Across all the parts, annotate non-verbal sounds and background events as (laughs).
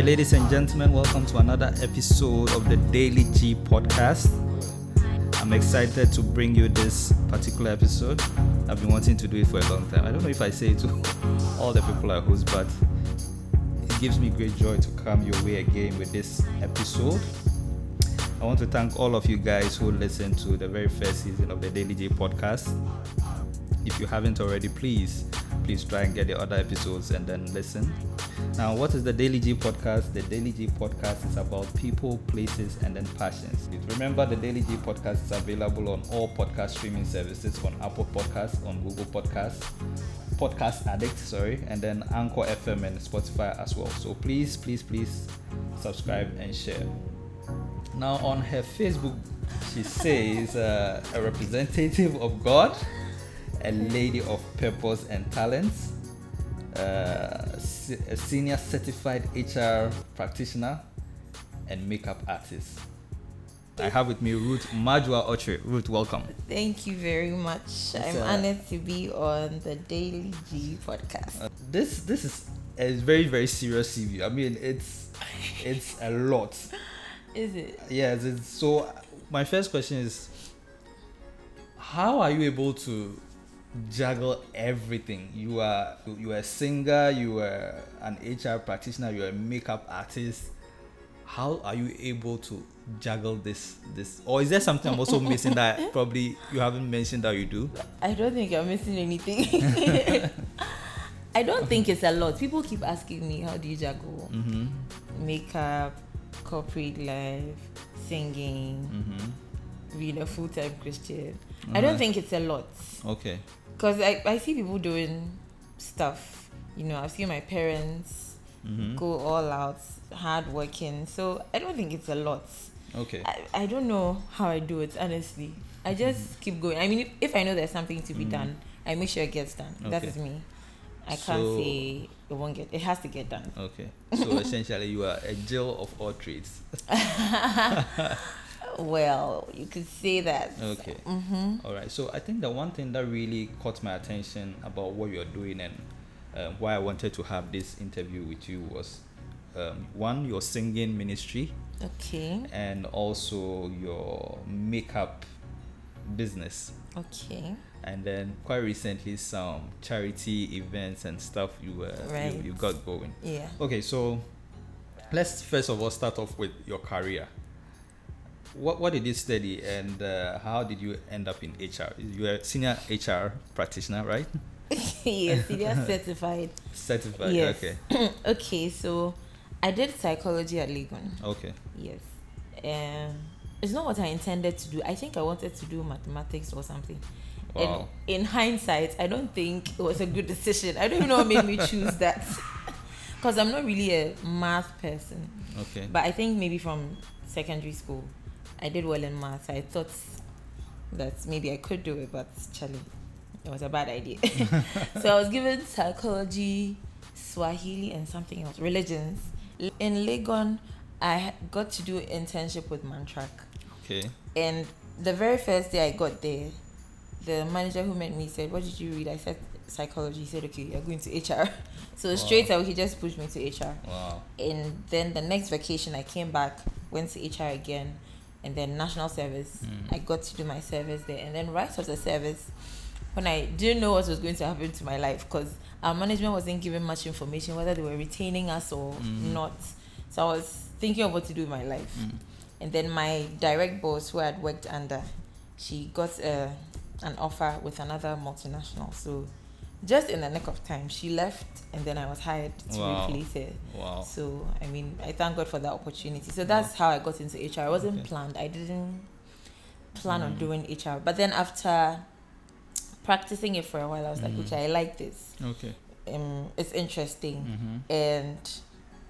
right, ladies and gentlemen, welcome to another episode of the Daily G podcast. I'm excited to bring you this particular episode. I've been wanting to do it for a long time. I don't know if I say it to (laughs) all the people I host, but it gives me great joy to come your way again with this episode. I want to thank all of you guys who listened to the very first season of the Daily J podcast. If you haven't already, please, please try and get the other episodes and then listen. Now, what is the Daily G podcast? The Daily G podcast is about people, places, and then passions. Remember, the Daily G podcast is available on all podcast streaming services on Apple Podcasts, on Google Podcasts, Podcast Addict, sorry, and then Anchor FM and Spotify as well. So please, please, please subscribe and share. Now, on her Facebook, she says uh, a representative of God, a lady of purpose and talents, uh, a senior certified HR practitioner, and makeup artist. I have with me Ruth Majua Otre. Ruth, welcome. Thank you very much. It's, I'm uh, honored to be on the Daily G podcast. Uh, this this is a very very serious CV. I mean, it's it's a lot. Is it? Yes. It's, so my first question is, how are you able to juggle everything? You are you are a singer. You are an HR practitioner. You are a makeup artist. How are you able to juggle this this? Or is there something I'm also (laughs) missing that probably you haven't mentioned that you do? I don't think I'm missing anything. (laughs) I don't think it's a lot. People keep asking me, how do you juggle Mm-hmm. makeup, corporate life, singing, Mm-hmm. being a full time Christian? I don't think it's a lot. Okay. Because I, I see people doing stuff. You know, I've seen my parents Mm-hmm. go all out, hard working. So I don't think it's a lot. Okay. I, I don't know how I do it, honestly. I just keep going. I mean, if, if I know there's something to be Mhm. done, I make sure it gets done. That Okay. is me. I can't say it won't get. It has to get done. Okay. So (laughs) essentially, you are a Jill of all trades. (laughs) Well, you could say that. Okay. Mm-hmm. All right. So I think the one thing that really caught my attention about what you're doing and uh, why I wanted to have this interview with you was um, one, your singing ministry, Okay. and also your makeup business. Okay. And then quite recently, some charity events and stuff you were Right. you, you got going. Yeah. Okay, so let's first of all start off with your career. What what did you study and uh, how did you end up in HR? You are a senior HR practitioner, right? (laughs) yes, senior (laughs) certified. Certified. Yes. Okay. (clears throat) okay, so I did psychology at Legon. Okay. Yes. Um, it's not what I intended to do. I think I wanted to do mathematics or something. Wow. And in hindsight, I don't think it was a good decision. I don't even know what made me choose that. (laughs) Because I'm not really a math person. Okay. But I think maybe from secondary school, I did well in math. I thought that maybe I could do it, but Charlie, it was a bad idea. (laughs) so I was given psychology, Swahili, and something else, religions. In Legon, I got to do internship with Mantrac. Okay. And the very first day I got there, the manager who met me said, What did you read? I said psychology. He said, Okay, you're going to HR. (laughs) So straight away, he just pushed me to HR. Wow. And then the next vacation, I came back, went to HR again, and then national service. Mm. I got to do my service there. And then right after service, when I didn't know what was going to happen to my life, because our management wasn't giving much information whether they were retaining us or Mhm. not. So I was thinking of what to do with my life. Mm. And then my direct boss, who I had worked under, she got uh, an offer with another multinational. So just in the nick of time, she left, and then I was hired to Wow. replace her. Wow. So I mean, I thank God for that opportunity. So that's how I got into HR. I wasn't Okay. planned. I didn't plan on Mm. doing HR. But then after practicing it for a while, I was like, Mhm. okay, I like this. Okay. Um, it's interesting, Mm-hmm. and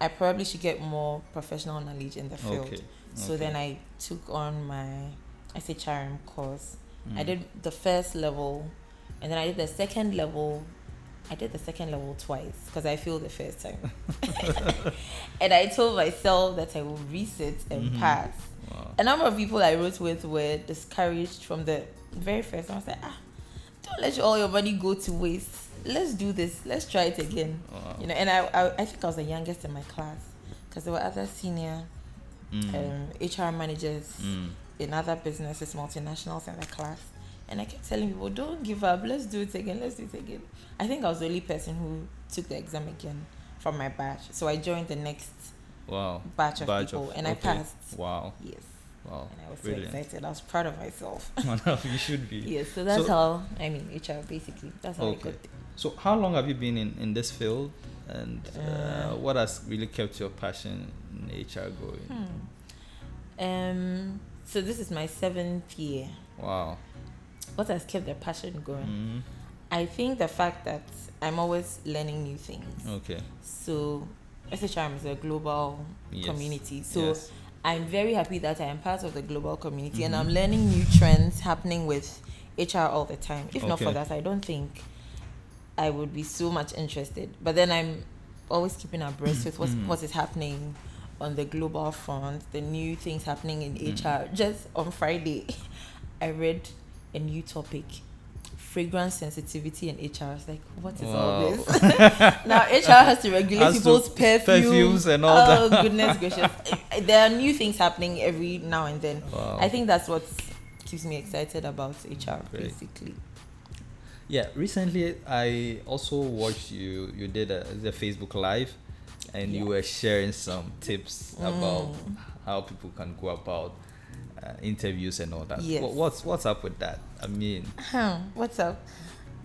I probably should get more professional knowledge in the field. Okay. So then I took on my SHRM course. I Mm. did the first level, and then I did the second level. I did the second level twice because I failed the first time. (laughs) and I told myself that I will reset and Mhm. pass. Wow. A number of people I wrote with were discouraged from the very first time. I was like, ah, don't let all your money go to waste. Let's do this. Let's try it again. Wow. You know, and I, I, I think I was the youngest in my class. because there were other senior Mm. um, HR managers Mm. in other businesses, multinationals in the class. And I kept telling people, don't give up, let's do it again, let's do it again. I think I was the only person who took the exam again from my batch. So I joined the next Wow. batch of Batch people of- and I passed. Wow. Yes. Wow. And I was Brilliant. so excited. I was proud of myself. (laughs) you should be. yes, so that's So- how, I mean, HR basically. That's how I got there. So, how long have you been in, in this field, and uh, Uh, what has really kept your passion in HR going? Hmm. Um, so this is my seventh year. Wow. What has kept the passion going? Mm. I think the fact that I'm always learning new things. Okay. So SHRM is a global Yes. community. So Yes. I'm very happy that I am part of the global community and Mhm. I'm learning new trends happening with HR all the time. If not for that, I don't think I would be so much interested. But then I'm always keeping abreast with what's, Mhm. what is happening on the global front, the new things happening in Mm. HR. Just on Friday, (laughs) I read a new topic. Fragrance sensitivity and HR. I was like, what is all this? (laughs) now HR has to regulate Has to- people's perfume, perfumes and all oh, that. goodness gracious. (laughs) there are new things happening every now and then. Wow. I think that's what keeps me excited about HR, Great. basically. Yeah, recently I also watched you. You did a, the Facebook Live, and you were sharing some tips about Mm. how people can go about uh, interviews and all that. Yes. What, what's what's up with that? I mean, what's up?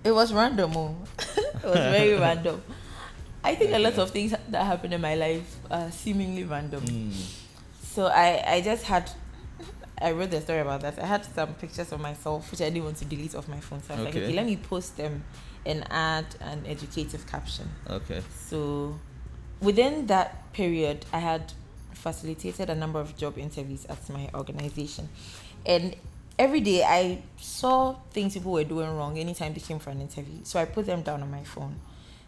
It was random. Oh. (laughs) it was very (laughs) random. I think a lot of things that happen in my life are seemingly random. mm, So I, I just had, (laughs) I wrote the story about that. I had some pictures of myself which I didn't want to delete off my phone. So I was like, Okay. okay, let me post them and add an educative caption. okay. So within that period, I had facilitated a number of job interviews at my organization. And every day I saw things people were doing wrong anytime they came for an interview. So I put them down on my phone.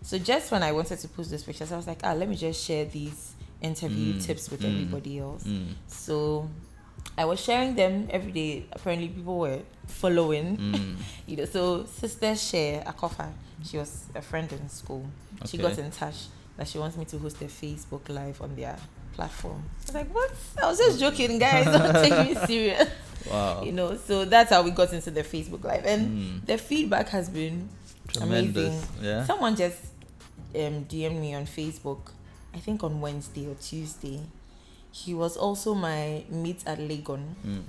So just when I wanted to post those pictures, I was like, ah, let me just share these interview Mm, tips with mm, everybody else. Mm, So I was sharing them every day. Apparently, people were following. mm, (laughs) You know, so sister share Akofa, she was a friend in school. She got in touch that she wants me to host a Facebook live on their platform. I was like, what? I was just joking, guys. Don't take me serious. (laughs) wow. You know, so that's how we got into the Facebook live, and Mm, the feedback has been tremendous. amazing. Yeah. Someone just um, DM'd me on Facebook, I think on Wednesday or Tuesday. He was also my meet at Legon. Mm,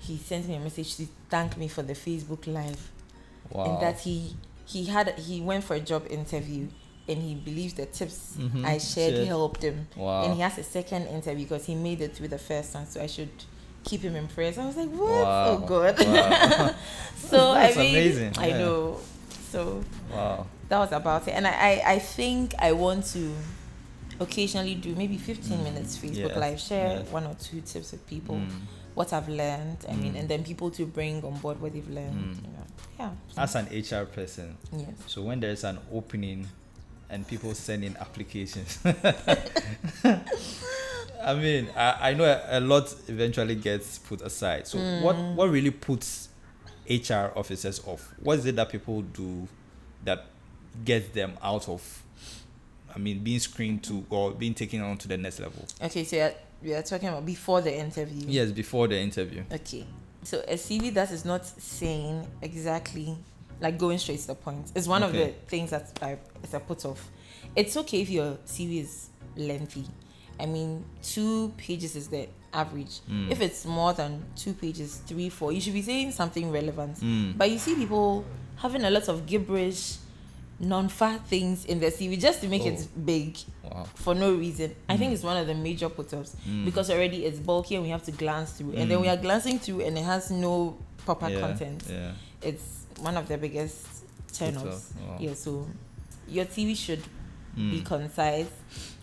He sent me a message to thank me for the Facebook live. wow. and that he he had he went for a job interview and he believes the tips Mhm, I shared shared. helped him. wow. And he has a second interview because he made it through the first one, so I should keep him in prayers. I was like, what? Wow. Oh God. Wow. (laughs) (laughs) so That's I mean, amazing, I yeah. know. So wow. that was about it, and I I, I think I want to occasionally do maybe 15 Mm, minutes Facebook yes, live, share yes. one or two tips with people, Mm. what I've learned. I mean, Mm. and then people to bring on board what they've learned. Mm. You know. Yeah. As an HR person, yes. so when there's an opening and people send in applications, (laughs) I mean, I, I know a, a lot eventually gets put aside. So what Mm. what really puts HR officers off? What is it that people do that gets them out of? I mean, being screened to or being taken on to the next level. Okay, so you're, you're talking about before the interview. Yes, before the interview. Okay. So a CV that is not saying exactly, like going straight to the point, is one of the things that I, is a put off. It's okay if your CV is lengthy. I mean, two pages is the average. Mm. If it's more than two pages, three, four, you should be saying something relevant. Mm. But you see people having a lot of gibberish, non-fat things in their CV just to make Oh. it big Wow. for no reason. I think Mm. it's one of the major put-offs Mm. because already it's bulky and we have to glance through, and then Mm. we are glancing through and it has no proper yeah, content. Yeah. It's one of the biggest turn-offs. Wow. Yeah, so your CV should be Mm. concise.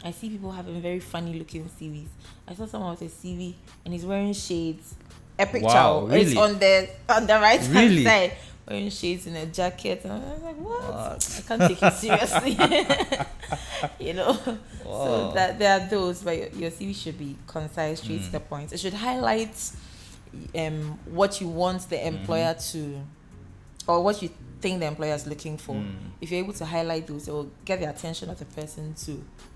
I see people having very funny-looking CVs. I saw someone with a CV and he's wearing shades. Epic picture. Wow, It's really? on the on the right hand Really? side. Wearing shades in a jacket. And I was like, what? What? I can't take it seriously. (laughs) you know. Wow. So that there are those, but your, your CV should be concise, straight to Mm. the point. It should highlight um what you want the employer Mm-hmm. to or what you think the employer is looking for. Mm. If you're able to highlight those, it will get the attention of the person to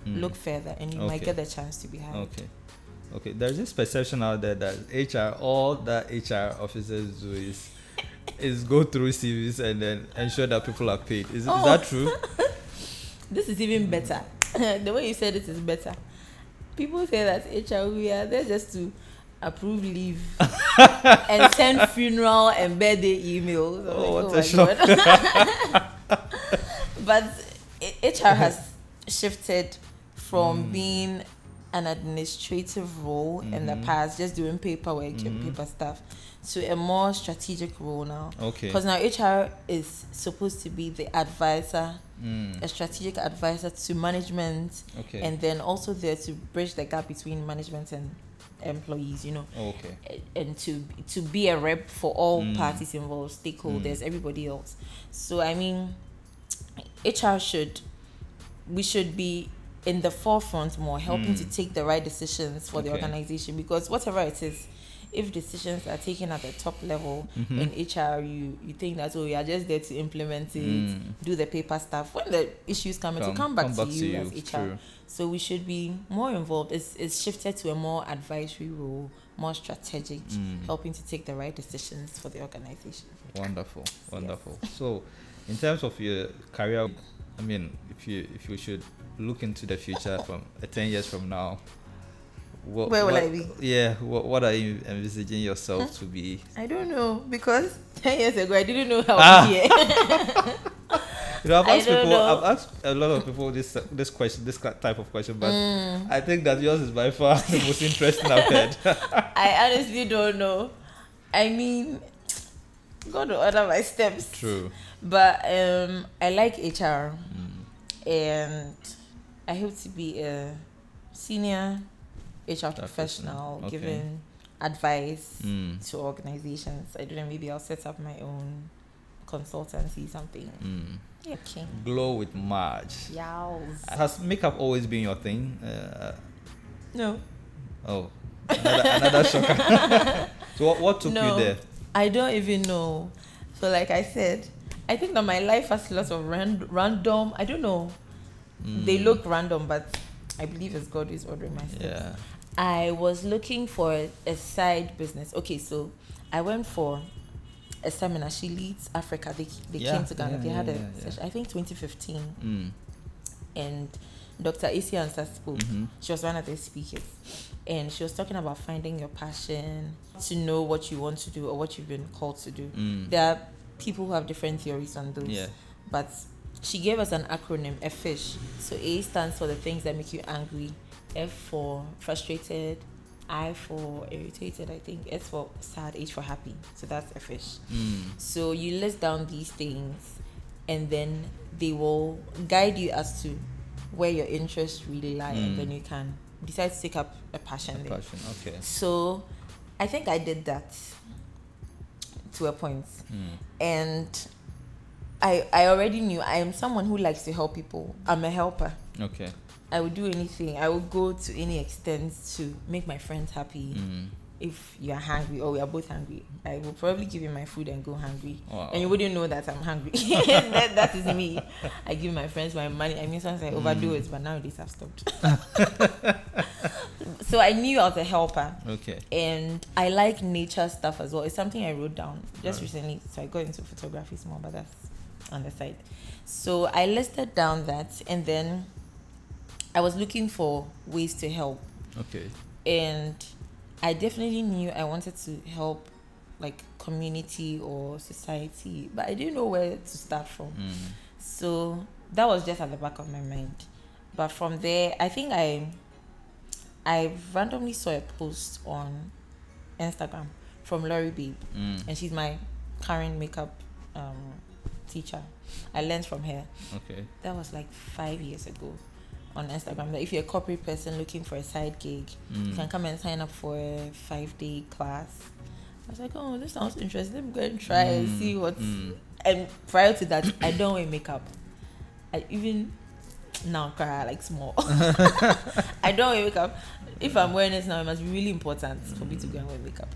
Mm. look further, and you might get the chance to be hired. Okay. Okay. There's this perception out there that HR, all that HR officers do is is go through CVs and then ensure that people are paid. Is, is Oh. that true? (laughs) This is even better. (laughs) the way you said it is better. People say that HR we are there just to approve leave (laughs) and send funeral and birthday emails. I'm Oh, like, what a my shock. God. (laughs) but HR has shifted from Mm. being an administrative role in the Mhm. past, just doing paperwork Mhm. and paper stuff, to a more strategic role now. Okay. Because now HR is supposed to be the advisor, Mm. a strategic advisor to management, Okay. and then also there to bridge the gap between management and employees. You know, okay. and to to be a rep for all Mm. parties involved, stakeholders, Mm. everybody else. So I mean, HR should we should be in the forefront more, helping to Mm. take the right decisions for the organization because whatever it is. If decisions are taken at the top level Mhm. in HR, you you think that oh, you are just there to implement it, Mm. do the paper stuff. When the issues come, it will come back, to, you as HR. True. So we should be more involved. It's, it's shifted to a more advisory role, more strategic, Mm. helping to take the right decisions for the organization. Wonderful, wonderful. So, in terms of your career, I mean, if you if you should look into the future from uh, ten years from now, what, Where will what- I be? Yeah, what, what are you envisaging yourself to be? I don't know because 10 years ago I didn't know how Ah. to here. (laughs) You know, I've I asked people, know. I've asked a lot of people this this question, this type of question, but Mm. I think that yours is by far the most interesting I've heard. (laughs) I honestly don't know. I mean, God will order my steps. True. But um, I like HR Mm. and I hope to be a senior HR professional, okay. giving advice Mm. to organizations. I don't know, maybe I'll set up my own consultancy, something. Mm. Okay. Glow with Marge. Yows. Has makeup always been your thing? Uh, No, oh, another, another (laughs) shocker. so what, what took No. you there? I don't even know. So, like I said, I think that my life has lots of ran- random. I don't know. They Mm. look random, but I believe it's God who is ordering my steps. Yeah. I was looking for a, a side business. Okay, so I went for a seminar. She leads Africa. They, they Yeah, came to Ghana. yeah, they had a yeah, yeah. session, I think 2015, Mm. and Dr. Esi Ansah spoke. Mhm. She was one of the speakers, and she was talking about finding your passion, to know what you want to do or what you've been called to do. Mm. There are people who have different theories on those. But she gave us an acronym, a fish. So A stands for the things that make you angry, F for frustrated, I for irritated, I think, S for sad, H for happy. So that's a fish. Mm. So you list down these things and then they will guide you as to where your interests really lie Mm. and then you can decide to take up a passion there. Passion. Okay. So I think I did that to a point Mm. and I I already knew I am someone who likes to help people. I'm a helper. Okay. I would do anything. I would go to any extent to make my friends happy. Mm. If you are hungry or we are both hungry, I will probably give you my food and go hungry. Wow. And you wouldn't know that I'm hungry. (laughs) that, that is me. I give my friends my money. I mean, sometimes I overdo Mm. it, but nowadays I've stopped. (laughs) so I knew I was a helper Okay. and I like nature stuff as well. It's something I wrote down just Right. recently. So I got into photography small, but that's on the side. So I listed down that, and then I was looking for ways to help, Okay. and I definitely knew I wanted to help like community or society, but I didn't know where to start from. Mm. So that was just at the back of my mind. But from there, I think I I randomly saw a post on Instagram from Laurie Babe, Mm. and she's my current makeup um, teacher. I learned from her. Okay. That was like five years ago on Instagram. That if you're a corporate person looking for a side gig, you Mm. can come and sign up for a five day class. I was like, oh, this sounds interesting. Let me go and try and Mm. see what's Mm. and prior to that, I don't wear makeup. I even now cry like small. (laughs) I don't wear makeup. If I'm wearing it now, it must be really important for me to go and wear makeup.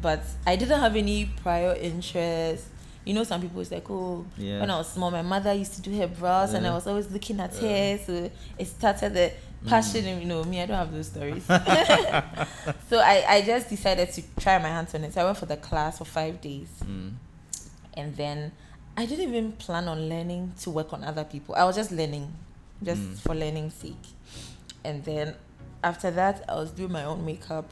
But I didn't have any prior interest, you know, some people it's like, oh, Yeah. when I was small, my mother used to do her brows, and I was always looking at Yeah. her. So it started the Mm. passion. And you know, me, I don't have those stories. (laughs) (laughs) so I, I just decided to try my hands on it. So I went for the class for five days, Mm. and then I didn't even plan on learning to work on other people. I was just learning, just Mm. for learning's sake. And then after that, I was doing my own makeup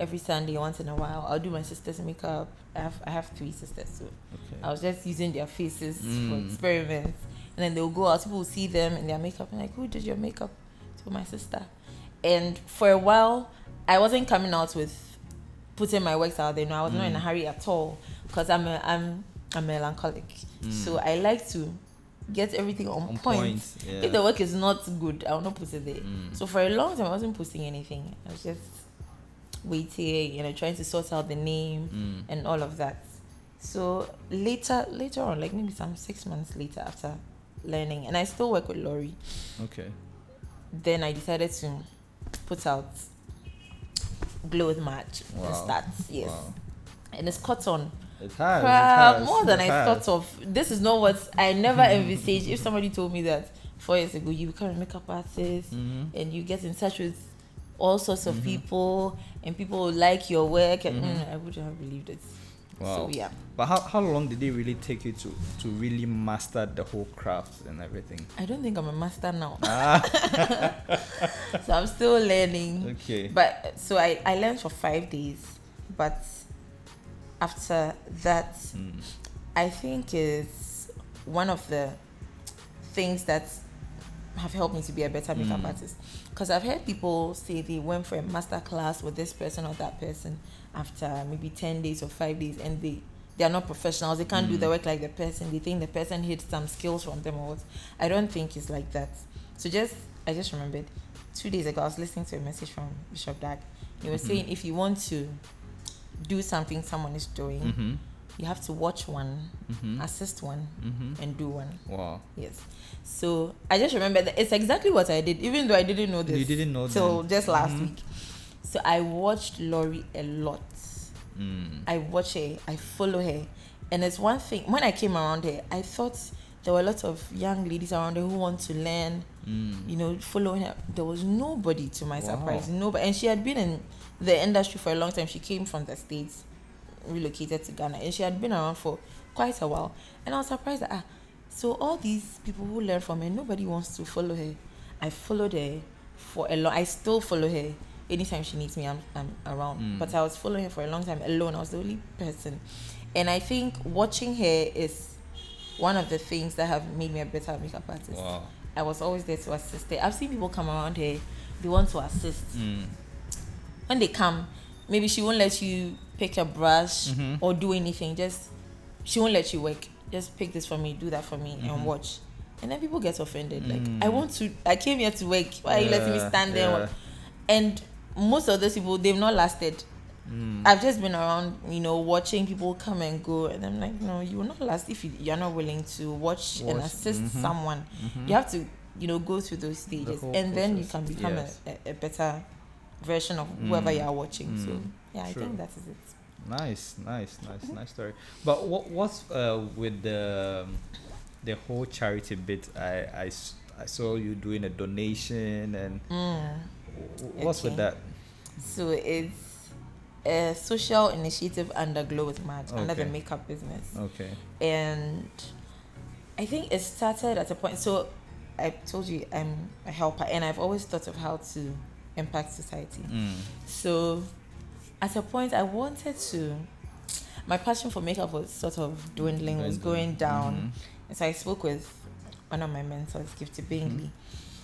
every Sunday once in a while. I'll do my sister's makeup. I have I have three sisters, so Okay. I was just using their faces for Mm. experiments. And then they'll go out, people will see them in their makeup and like, who did your makeup? To my sister. And for a while, I wasn't coming out with putting my works out there. No, I was not in a Mm. hurry at all because I'm a, I'm a melancholic. Mm. So I like to get everything on, On point. point, yeah. If the work is not good, I will not put it there. Mm. So for a long time, I wasn't posting anything. I was just waiting, you know, trying to sort out the name Mm. and all of that. So later, later on, like maybe some six months later after learning, and I still work with Laurie. Okay. Then I decided to put out Glow with Match Wow. and starts. Yes, Wow. and it's cotton. It has. it Crap, has, more than it I has. thought of. This is not what I never (laughs) envisaged. If somebody told me that four years ago you become a makeup artist Mhm. and you get in touch with all sorts of Mhm. people and people like your work, and Mhm. mm, I wouldn't have believed it. Wow. So yeah, But how, how long did it really take you to, to really master the whole craft and everything? I don't think I'm a master now, Ah, (laughs) so I'm still learning. okay. But so I I learned for five days, but after that, Mm. I think is one of the things that have helped me to be a better makeup Mm. artist. Because I've heard people say they went for a master class with this person or that person after maybe 10 days or five days and they they are not professionals. They can't do Mm. the work like the person. They think the person hid some skills from them or what. I don't think it's like that. So just I just remembered two days ago I was listening to a message from Bishop Dag. He was Mhm. saying if you want to do something someone is doing, Mm-hmm. You have to watch one, Mm-hmm. assist one, Mm-hmm. and do one. Wow. Yes. So I just remember that it's exactly what I did, even though I didn't know this. You didn't know till just last Mhm. week. So I watched Laurie a lot. Mm. I watch her, I follow her, and it's one thing. When I came around her, I thought there were a lot of young ladies around her who want to learn. Mm. You know, following her. There was nobody, to my Wow. surprise, nobody. And she had been in the industry for a long time. She came from the states, relocated to Ghana, and she had been around for quite a while. And I was surprised that ah, so all these people who learn from her, nobody wants to follow her. I followed her for a long. I still follow her anytime she needs me. I'm I'm around. Mm. But I was following her for a long time alone. I was the only person, and I think watching her is one of the things that have made me a better makeup artist. Wow. I was always there to assist her. I've seen people come around here, they want to assist. Mm. When they come, maybe she won't let you pick a brush Mhm. or do anything. Just she won't let you work. Just pick this for me, do that for me, Mhm. and watch. And then people get offended. Like Mm. I want to. I came here to work. Why are you letting me stand there? and yeah. And most of those people, they've not lasted. Mm. I've just been around, you know, watching people come and go, and I'm like, no, you will not last if you, you're not willing to watch, and Watch, assist mhm. someone. Mhm. You have to, you know, go through those stages, whole and then you can become yes. a, a, better version of whoever Mm. you are watching. So Mm. yeah, I think that is it. Nice, nice, nice, nice story. But what what's uh, with the um, the whole charity bit? I I saw you doing a donation and Mm. what's with that? So it's a social initiative under Glow with Mad, under the makeup business. Okay. and I think it started at a point. So I told you I'm a helper, and I've always thought of how to impact society. Mm. So at a point, I wanted to. My passion for makeup was sort of dwindling, was going down. Mhm. And so I spoke with one of my mentors, Gifty Bingley.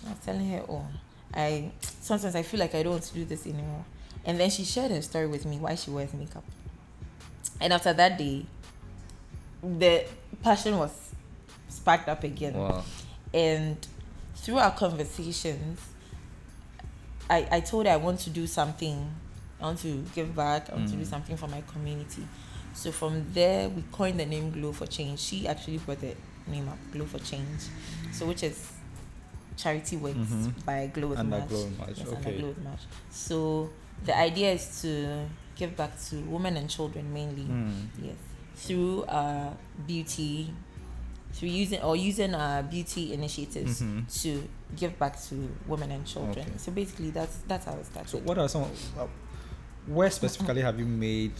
I was telling her, oh, I sometimes I feel like I don't want to do this anymore. And then she shared her story with me why she wears makeup. And after that day, the passion was sparked up again. Wow. And through our conversations, I, I told her I want to do something. I want to give back. I want to do Mm. something for my community. So from there, we coined the name Glow for Change. She actually brought the name up, Glow for Change. So which is charity works Mhm. by Glow with Under Match. Glow Match, Yes, okay. Glow with Match. So the idea is to give back to women and children mainly. Mm. Yes. through uh, beauty, through using or using uh, beauty initiatives Mhm. to give back to women and children. Okay. So basically, that's that's how it started. So, what are some? Uh, where specifically have you made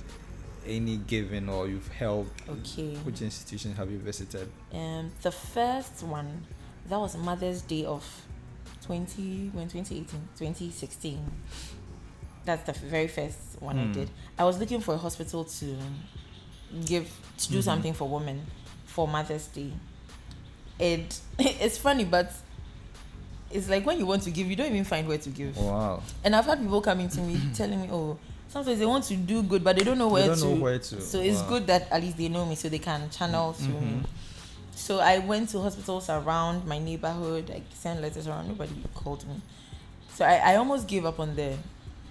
any giving or you've helped? Okay. Which institutions have you visited? Um, the first one, that was Mother's Day of 20, when 2018, 2016. That's the very first one I Hmm. did. I was looking for a hospital to give, to do Mhm. something for women for Mother's Day. It, (laughs) it's funny, but it's like when you want to give, you don't even find where to give. Wow. And I've had people coming to me (clears throat) telling me, oh, sometimes they want to do good, but they don't know where don't to. know where to. So it's good that at least they know me so they can channel through me. Mhm. So I went to hospitals around my neighborhood. I sent letters around. Nobody called me. So I, I almost gave up on the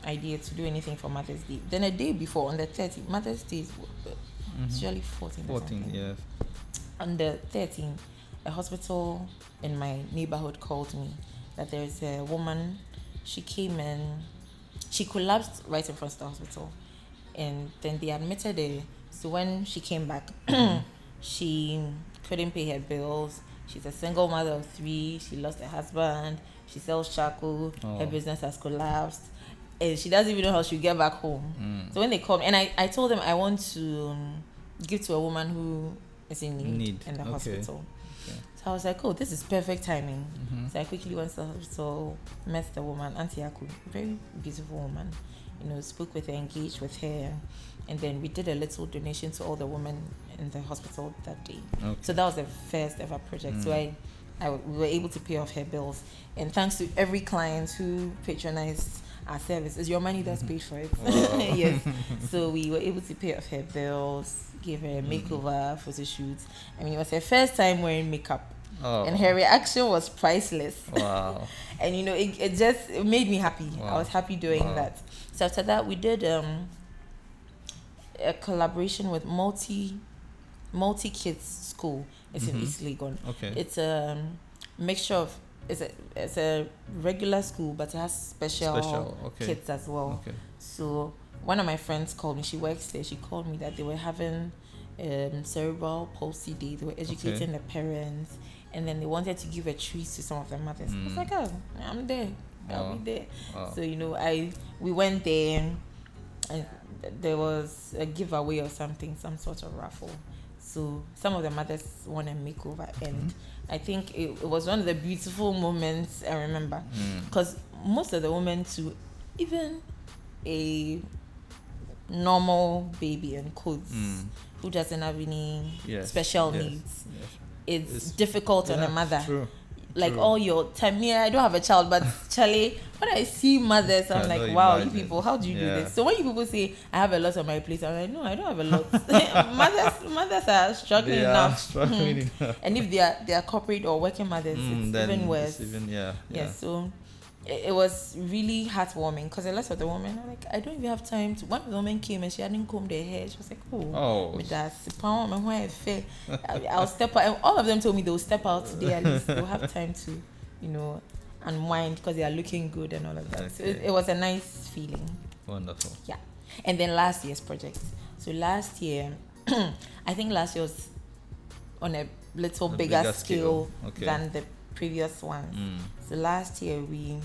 idea to do anything for Mother's Day. Then a day before, on the 30th, Mother's Day is it's Mhm. usually 14. or 14, something. yes. On the 13th, a hospital in my neighborhood called me that there's a woman. She came in. She collapsed right in front of the hospital. And then they admitted her. So when she came back, (clears throat) she couldn't pay her bills. She's a single mother of three. She lost her husband. She sells charcoal. Her Oh. business has collapsed. And she doesn't even know how she'll get back home. Mm. So when they come and I, I told them I want to um, give to a woman who is in need, Need, in the okay. hospital. So I was like, oh, this is perfect timing. Mhm. So I quickly went to the hospital, met the woman, Auntie Aku, very beautiful woman. You know, spoke with her, engaged with her, and then we did a little donation to all the women in the hospital that day. Okay. So that was the first ever project. So Mm. I, I, we were able to pay off her bills, and thanks to every client who patronized our service, it's your money that's paid for it. (laughs) Yes. (laughs) So we were able to pay off her bills, give her a Mm. makeover, photo shoot. I mean, it was her first time wearing makeup, Oh. and her reaction was priceless. Wow. (laughs) and you know, it, it just it made me happy. I was happy doing Wow. that. So after that, we did um a collaboration with multi multi kids school. It's Mhm. in East Legon. Okay. It's a mixture of it's a it's a regular school, but it has special, Special. Okay. kids as well. Okay. So one of my friends called me. She works there. She called me that they were having um, cerebral palsy day. They were educating the parents, and then they wanted to give a treat to some of the mothers. I was Mm. like, oh, I'm there. I'll be there. Wow. So you know, I we went there, and there was a giveaway or something, some sort of raffle. So some of the mothers won a makeover, and Mhm. I think it, it was one of the beautiful moments I remember Mm. because most of the women too even a normal baby and kids Mm. who doesn't have any Yes. special yes, needs yes. It's, It's- difficult on a mother True. like true. all your time yeah i don't have a child but charlie when i see mothers i'm like wow imagine. you people how do you do this so when you people say i have a lot on my plate i'm like no i don't have a lot (laughs) (laughs) mothers mothers are struggling They are enough (laughs) struggling enough. and if they are they are corporate or working mothers Mm, it's even worse It's even yeah. yeah, Yeah. so it, it was really heartwarming because a lot of the women are like, I don't even have time to. One of the women came and she hadn't combed her hair. She was like, Oh, Oh. with that, pound, my hair fair. I- I'll step out. And all of them told me they'll step out today at least. They'll have time to, you know, unwind because they are looking good and all of that. So it, it was a nice feeling. Wonderful. Yeah. And then last year's project. So last year, (clears throat) I think last year was on a little bigger, bigger scale, scale. Okay. than the previous one. Mm. So last year we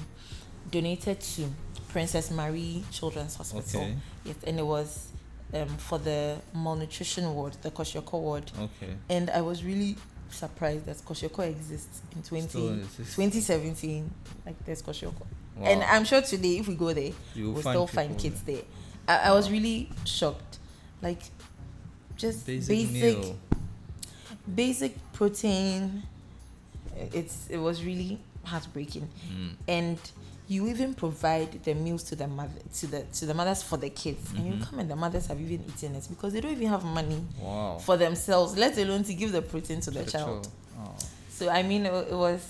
donated to Princess Marie Children's Hospital. Okay. Yes, and it was um, for the malnutrition ward, the kwashiorkor ward. Okay. And I was really surprised that kwashiorkor exists in 20, exists. 2017. Like there's kwashiorkor. Wow. And I'm sure today, if we go there, You'll we'll find still find kids there. I, I was really shocked. Like, just Basic, basic basic protein. It's it was really heartbreaking Mm. and you even provide the meals to the mother to the to the mothers for the kids and you Mhm. come and the mothers have even eaten it because they don't even have money Wow. for themselves let alone to give the protein to the The child Oh. so i mean it, it was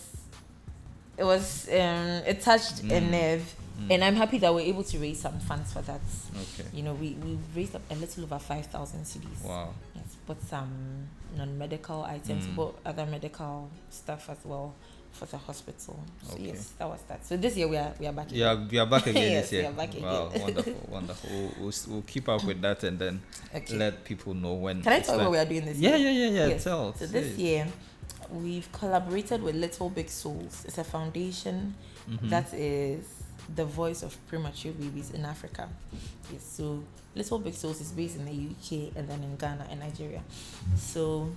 it was um it touched a Mm. nerve Mm. and i'm happy that we're able to raise some funds for that Okay. you know we we raised up a little over 5000 cds Wow. Yes, bought some non-medical items, Mm. bought other medical stuff as well for the hospital. So Okay. yes, that was that. So this year we are we are back. (laughs) Yeah, we are back again Yes, this we year. are back wow, wonderful, (laughs) wonderful. We'll, we'll, we'll keep up with that and then (laughs) Okay. let people know when. Can I tell you what we are doing this Yeah, year? yeah, yeah, yeah. Yes. Tell. So this year, we've collaborated with Little Big Souls. It's a foundation Mhm. that is the voice of premature babies in Africa. Yes, so Little Big Souls is based in the UK and then in Ghana and Nigeria. So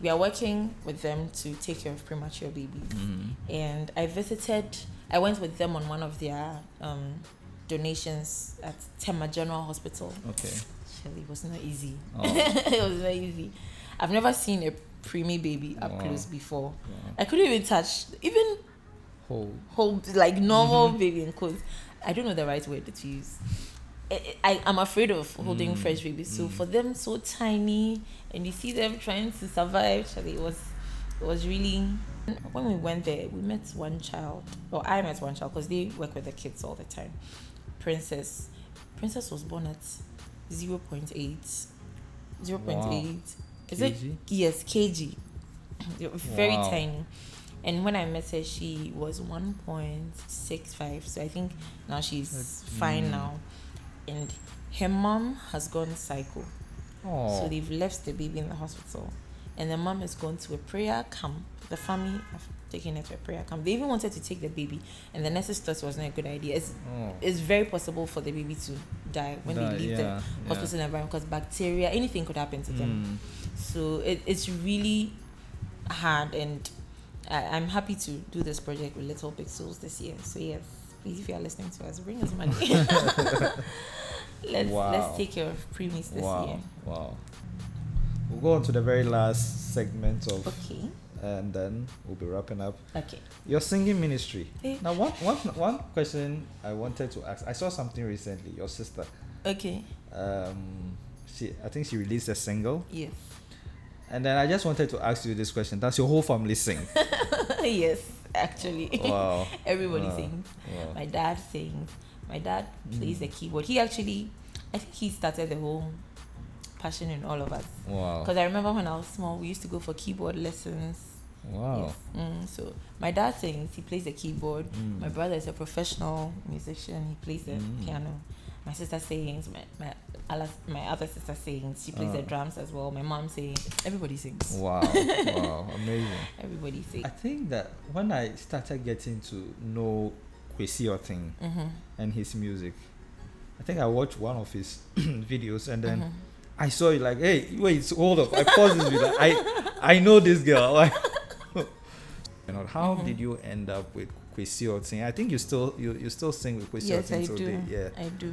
we are working with them to take care of premature babies. Mhm. And I visited, I went with them on one of their um, donations at Tema General Hospital. Okay. Actually, it was not easy. Oh. (laughs) it was not easy. I've never seen a preemie baby up Wow. close before. Wow. I couldn't even touch, even Hold. hold like normal Mhm. baby in quotes. I don't know the right word to use. I, I'm afraid of holding Mm, fresh babies. So mm. for them, so tiny, and you see them trying to survive. Actually, it was, it was really. When we went there, we met one child, or I met one child because they work with the kids all the time. Princess, Princess was born at 0.8, 0.8. Is it? Yes, kg. (clears throat) Very Wow. tiny. And when I met her, she was 1.65. So I think now she's That's- fine mm. now. And her mom has gone psycho. Oh. So they've left the baby in the hospital. And the mom has gone to a prayer camp. The family have taken her to a prayer camp. They even wanted to take the baby. And the nurses thought it was not a good idea. It's, oh. it's very possible for the baby to die when Die, they leave yeah, the yeah. hospital environment because bacteria, anything could happen to them. Mm. So it, it's really hard, and I, I'm happy to do this project with Little Big Souls this year. So yes, please, if you are listening to us, bring us money. (laughs) (laughs) let's Wow. let's take care of preemies this wow. year. Wow. We'll go on to the very last segment of, Okay. and then we'll be wrapping up. Okay. Your singing ministry. Eh. Now, one, one, one question I wanted to ask. I saw something recently. Your sister, Okay. um, she, I think she released a single, Yes. and then I just wanted to ask you this question: Does your whole family sing? (laughs) yes. Actually, wow. (laughs) everybody Wow. sings. Wow. My dad sings. My dad plays Mm. the keyboard. He actually, I think he started the whole passion in all of us. Wow. Because I remember when I was small, we used to go for keyboard lessons. Wow. Yes. Mm, so my dad sings. He plays the keyboard. Mm. My brother is a professional musician. He plays the Mm. piano. My sister sings. My my other, my other sister sings. She plays the Oh. drums as well. My mom sings. Everybody sings. Wow. wow. (laughs) Amazing. Everybody sings. I think that when I started getting to know Kwesi Oteng Mm-hmm. and his music, I think I watched one of his (clears throat) videos and then Mhm. I saw it like, hey, wait, hold up. I paused this video. I I know this girl. Like, (laughs) you know, how Mhm. did you end up with Kwesi Oteng? I think you still you, you still sing with Kwesi Yes, Oteng I till do. date. Yeah. I do.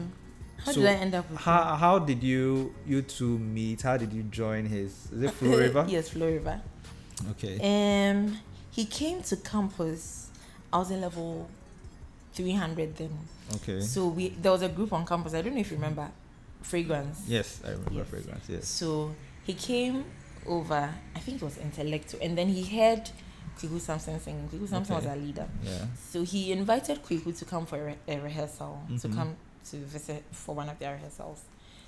How So, did I end up with How how did you you two meet? How did you join his? Is it Flow River? (laughs) yes, Flow River. Okay. Um, he came to campus. I was in level 300 then. Okay. So we there was a group on campus. I don't know if you remember, Fragrance. Yes, I remember Yes. fragrance. Yes. So he came over. I think it was Intellectual, and then he heard Kweku Samson singing. Kweku Samson was Okay. our leader. Yeah. So he invited Kweku to come for a, re- a rehearsal, to Mhm. come to visit for one of their rehearsals.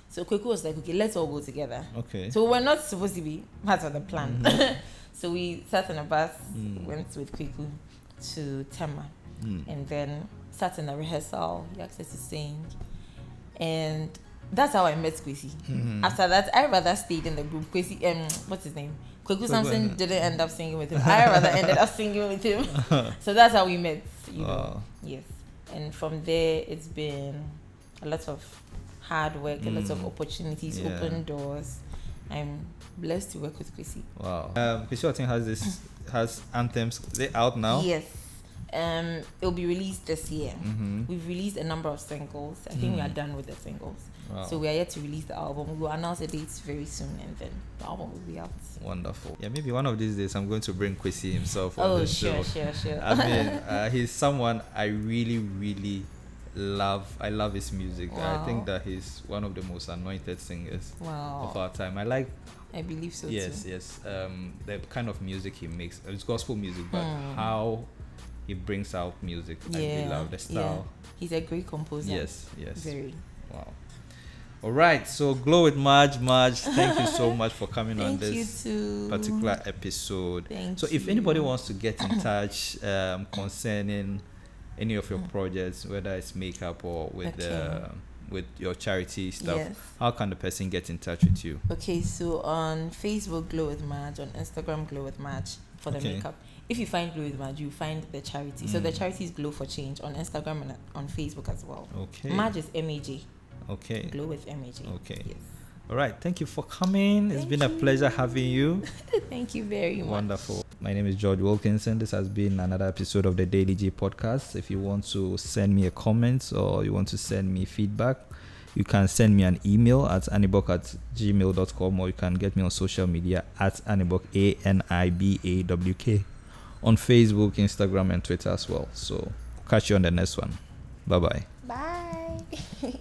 So Kweku was like, okay, let's all go together. Okay. So we're not supposed to be part of the plan. Mhm. (laughs) so we sat in a bus, Mm. went with Kweku to Tema, Mm. and then sat in a rehearsal. He asked us to sing, and that's how I met Kwesi. Mhm. After that, I rather stayed in the group. Kwesi, um, what's his name? Kweku Kweku Samson didn't end up singing with him. I rather ended up singing with him. (laughs) so that's how we met. You know. Wow. Yes. And from there, it's been a lot of hard work, a lot of Mm. opportunities, Yeah. open doors. I'm blessed to work with Kwesi. Wow. Um, Kwesi Oteng has this has anthems. They out now. Yes. Um, it'll be released this year. Mm-hmm. We've released a number of singles. I think we Mm. are done with the singles. Wow. So we are yet to release the album. We will announce the dates very soon, and then the album will be out. Wonderful. Yeah, maybe one of these days I'm going to bring Kwesi himself on Oh, the sure, show. sure, sure. I mean, (laughs) uh, he's someone I really, really love. I love his music. I think that he's one of the most anointed singers wow. of our time. I like, I believe so yes, too. yes, um, the kind of music he makes. It's gospel music, but Hmm. how he brings out music, I really love the yeah. style. He's a great composer. Yes, yes. Very. Wow. All right. So glow with Marge. Marge, thank you so (laughs) much for coming on this particular episode. Thank so if you. anybody wants to get in (coughs) touch um, concerning any of your Mm. projects, whether it's makeup or with Okay. uh, with your charity stuff, Yes. how can the person get in touch with you? Okay, so on Facebook, Glow with Maj. On Instagram, Glow with Maj for the Okay. makeup. If you find Glow with Maj, you find the charity. So the Mm. charity is Glow for Change on Instagram and on Facebook as well. Okay. Maj is M A J. Okay. Glow with M A J. Okay. Yes. All right. Thank you for coming. It's been a pleasure having you. (laughs) Thank you very much. Wonderful. My name is George Wilkinson. This has been another episode of the Daily G podcast. If you want to send me a comment or you want to send me feedback, you can send me an email at anibawk at gmail.com or you can get me on social media at anibawk, A N I B A W K, on Facebook, Instagram, and Twitter as well. So, catch you on the next one. Bye bye. (laughs) Bye.